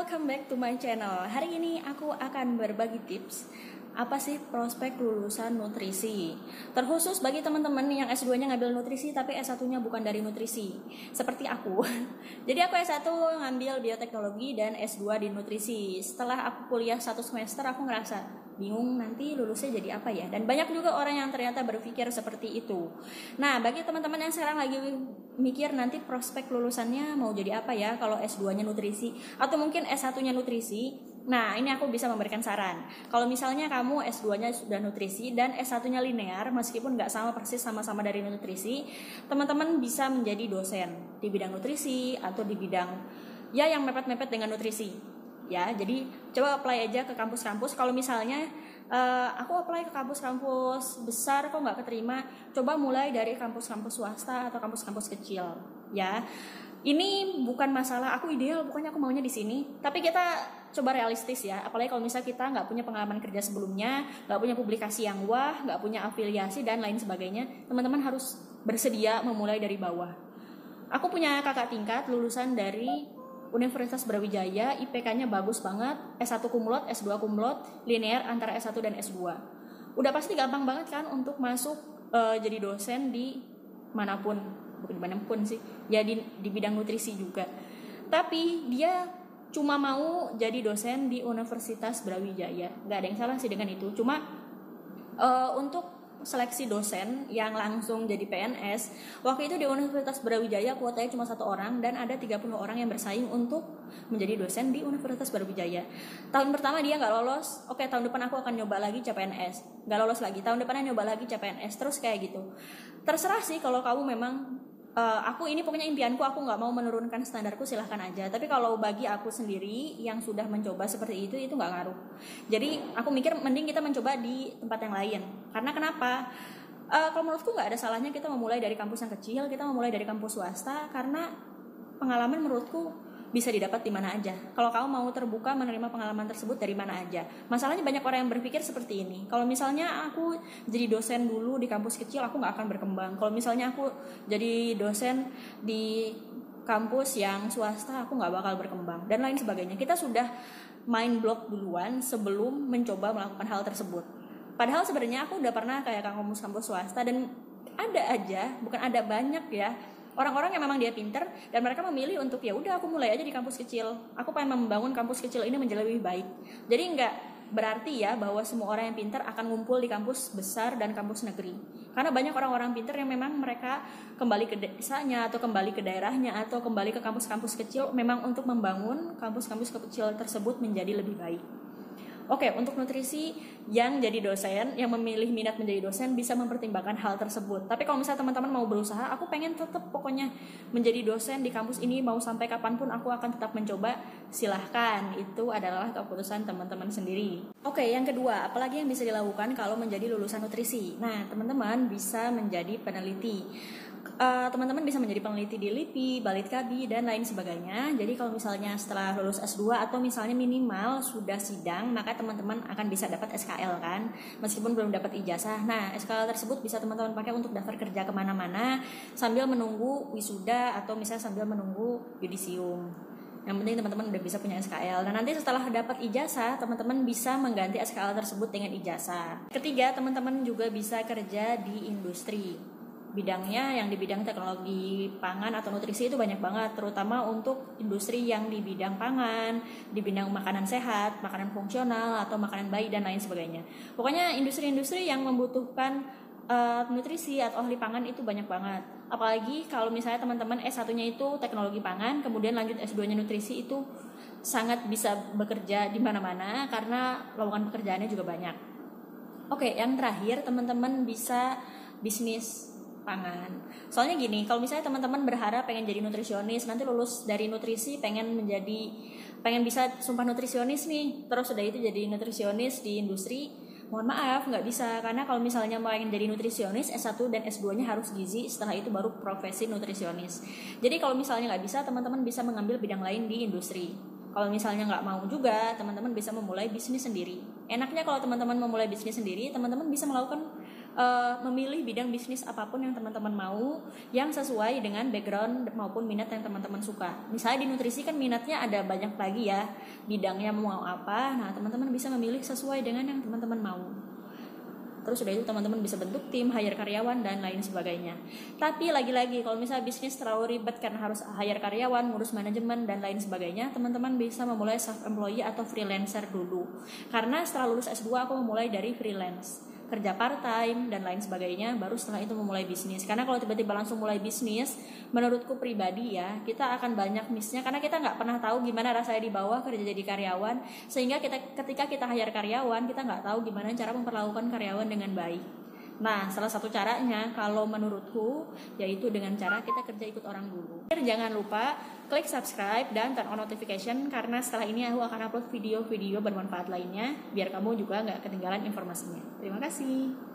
welcome back to my channel. Hari ini aku akan berbagi tips apa sih prospek lulusan nutrisi. Terkhusus bagi teman-teman yang S2-nya ngambil nutrisi tapi S1-nya bukan dari nutrisi. Seperti aku. Jadi aku S1 ngambil bioteknologi dan S2 di nutrisi. Setelah aku kuliah satu semester aku ngerasa bingung nanti lulusnya jadi apa ya? Dan banyak juga orang yang ternyata berpikir seperti itu. Nah bagi teman-teman yang sekarang lagi mikir nanti prospek lulusannya mau jadi apa ya? Kalau S2 nya nutrisi atau mungkin S1 nya nutrisi. Nah, ini aku bisa memberikan saran. Kalau misalnya kamu S2-nya sudah nutrisi dan S1-nya linear, meskipun nggak sama persis sama-sama dari nutrisi, teman-teman bisa menjadi dosen di bidang nutrisi atau di bidang ya yang mepet-mepet dengan nutrisi ya jadi coba apply aja ke kampus-kampus. Kalau misalnya uh, aku apply ke kampus-kampus besar kok nggak keterima coba mulai dari kampus-kampus swasta atau kampus-kampus kecil. Ya ini bukan masalah. Aku ideal bukannya aku maunya di sini. Tapi kita coba realistis ya. Apalagi kalau misalnya kita nggak punya pengalaman kerja sebelumnya nggak punya publikasi yang wah nggak punya afiliasi dan lain sebagainya teman-teman harus bersedia memulai dari bawah. Aku punya kakak tingkat lulusan dari Universitas Brawijaya IPK-nya bagus banget S1 kumlot, S2 kumlot, linear antara S1 dan S2 udah pasti gampang banget kan untuk masuk uh, jadi dosen di mana pun bukan di mana pun sih ya di, di bidang nutrisi juga. Tapi dia cuma mau jadi dosen di Universitas Brawijaya. Nggak ada yang salah sih dengan itu. Cuma uh, untuk seleksi dosen yang langsung jadi PNS waktu itu di Universitas Brawijaya kuotanya cuma satu orang dan ada 30 orang yang bersaing untuk menjadi dosen di Universitas Brawijaya. Tahun pertama dia nggak lolos. Oke tahun depan aku akan nyoba lagi CPNS nggak lolos lagi. Tahun depannya nyoba lagi CPNS terus kayak gitu. Terserah sih kalau kamu memang uh, aku ini pokoknya impianku aku nggak mau menurunkan standarku silahkan aja. Tapi kalau bagi aku sendiri yang sudah mencoba seperti itu itu nggak ngaruh. Jadi aku mikir mending kita mencoba di tempat yang lain. Karena kenapa? Uh, kalau menurutku nggak ada salahnya kita memulai dari kampus yang kecil kita memulai dari kampus swasta karena pengalaman menurutku bisa didapat di mana aja. Kalau kamu mau terbuka menerima pengalaman tersebut dari mana aja. Masalahnya banyak orang yang berpikir seperti ini. Kalau misalnya aku jadi dosen dulu di kampus kecil, aku nggak akan berkembang. Kalau misalnya aku jadi dosen di kampus yang swasta, aku nggak bakal berkembang dan lain sebagainya. Kita sudah main block duluan sebelum mencoba melakukan hal tersebut. Padahal sebenarnya aku udah pernah kayak kampus-kampus swasta dan ada aja, bukan ada banyak ya orang-orang yang memang dia pinter dan mereka memilih untuk ya udah aku mulai aja di kampus kecil. Aku pengen membangun kampus kecil ini menjadi lebih baik. Jadi nggak berarti ya bahwa semua orang yang pinter akan ngumpul di kampus besar dan kampus negeri. Karena banyak orang-orang pinter yang memang mereka kembali ke desanya atau kembali ke daerahnya atau kembali ke kampus-kampus kecil memang untuk membangun kampus-kampus kecil tersebut menjadi lebih baik Oke, okay, untuk nutrisi yang jadi dosen, yang memilih minat menjadi dosen bisa mempertimbangkan hal tersebut. Tapi kalau misalnya teman-teman mau berusaha, aku pengen tetap pokoknya menjadi dosen di kampus ini mau sampai kapan pun aku akan tetap mencoba. Silahkan, itu adalah keputusan teman-teman sendiri. Oke, okay, yang kedua, apalagi yang bisa dilakukan kalau menjadi lulusan nutrisi? Nah, teman-teman bisa menjadi peneliti uh, teman-teman bisa menjadi peneliti di LIPI, Balitkabi, dan lain sebagainya. Jadi kalau misalnya setelah lulus S2 atau misalnya minimal sudah sidang, maka teman-teman akan bisa dapat SKL kan, meskipun belum dapat ijazah. Nah, SKL tersebut bisa teman-teman pakai untuk daftar kerja ke mana-mana sambil menunggu wisuda atau misalnya sambil menunggu yudisium. Yang penting teman-teman udah bisa punya SKL. Dan nanti setelah dapat ijazah, teman-teman bisa mengganti SKL tersebut dengan ijazah. Ketiga, teman-teman juga bisa kerja di industri bidangnya yang di bidang teknologi pangan atau nutrisi itu banyak banget terutama untuk industri yang di bidang pangan di bidang makanan sehat makanan fungsional atau makanan bayi dan lain sebagainya. Pokoknya industri-industri yang membutuhkan uh, nutrisi atau ahli pangan itu banyak banget. Apalagi kalau misalnya teman-teman S1-nya itu teknologi pangan kemudian lanjut S2-nya nutrisi itu sangat bisa bekerja di mana-mana karena lowongan pekerjaannya juga banyak. Oke yang terakhir teman-teman bisa bisnis pangan. Soalnya gini, kalau misalnya teman-teman berharap pengen jadi nutrisionis, nanti lulus dari nutrisi pengen menjadi pengen bisa sumpah nutrisionis nih, terus udah itu jadi nutrisionis di industri, mohon maaf nggak bisa karena kalau misalnya mau pengen jadi nutrisionis S1 dan S2-nya harus gizi, setelah itu baru profesi nutrisionis. Jadi kalau misalnya nggak bisa, teman-teman bisa mengambil bidang lain di industri. Kalau misalnya nggak mau juga, teman-teman bisa memulai bisnis sendiri. Enaknya kalau teman-teman memulai bisnis sendiri, teman-teman bisa melakukan uh, memilih bidang bisnis apa pun yang teman-teman mau yang sesuai dengan background maupun minat yang teman-teman suka. Misalnya di nutrisi kan minatnya ada banyak lagi ya bidangnya mau apa. Nah teman-teman bisa memilih sesuai dengan yang teman-teman mau terus sudah itu teman-teman bisa bentuk tim hire karyawan dan lain sebagainya tapi lagi-lagi kalau misalnya bisnis terlalu ribet karena harus hire karyawan ngurus manajemen dan lain sebagainya teman-teman bisa memulai self employee atau freelancer dulu karena setelah lulus S2 aku memulai dari freelance kerja part time dan lain sebagainya baru setelah itu memulai bisnis. Karena kalau tiba-tiba langsung mulai bisnis menurutku pribadi ya kita akan banyak missnya. Karena kita nggak pernah tahu gimana rasanya di bawah kerja jadi karyawan. Sehingga kita ketika kita hire karyawan kita nggak tahu gimana cara memperlakukan karyawan dengan baik Nah, salah satu caranya kalau menurutku yaitu dengan cara kita kerja ikut orang dulu. Jangan lupa klik subscribe dan turn on notification karena setelah ini aku akan upload video-video bermanfaat lainnya biar kamu juga nggak ketinggalan informasinya. Terima kasih.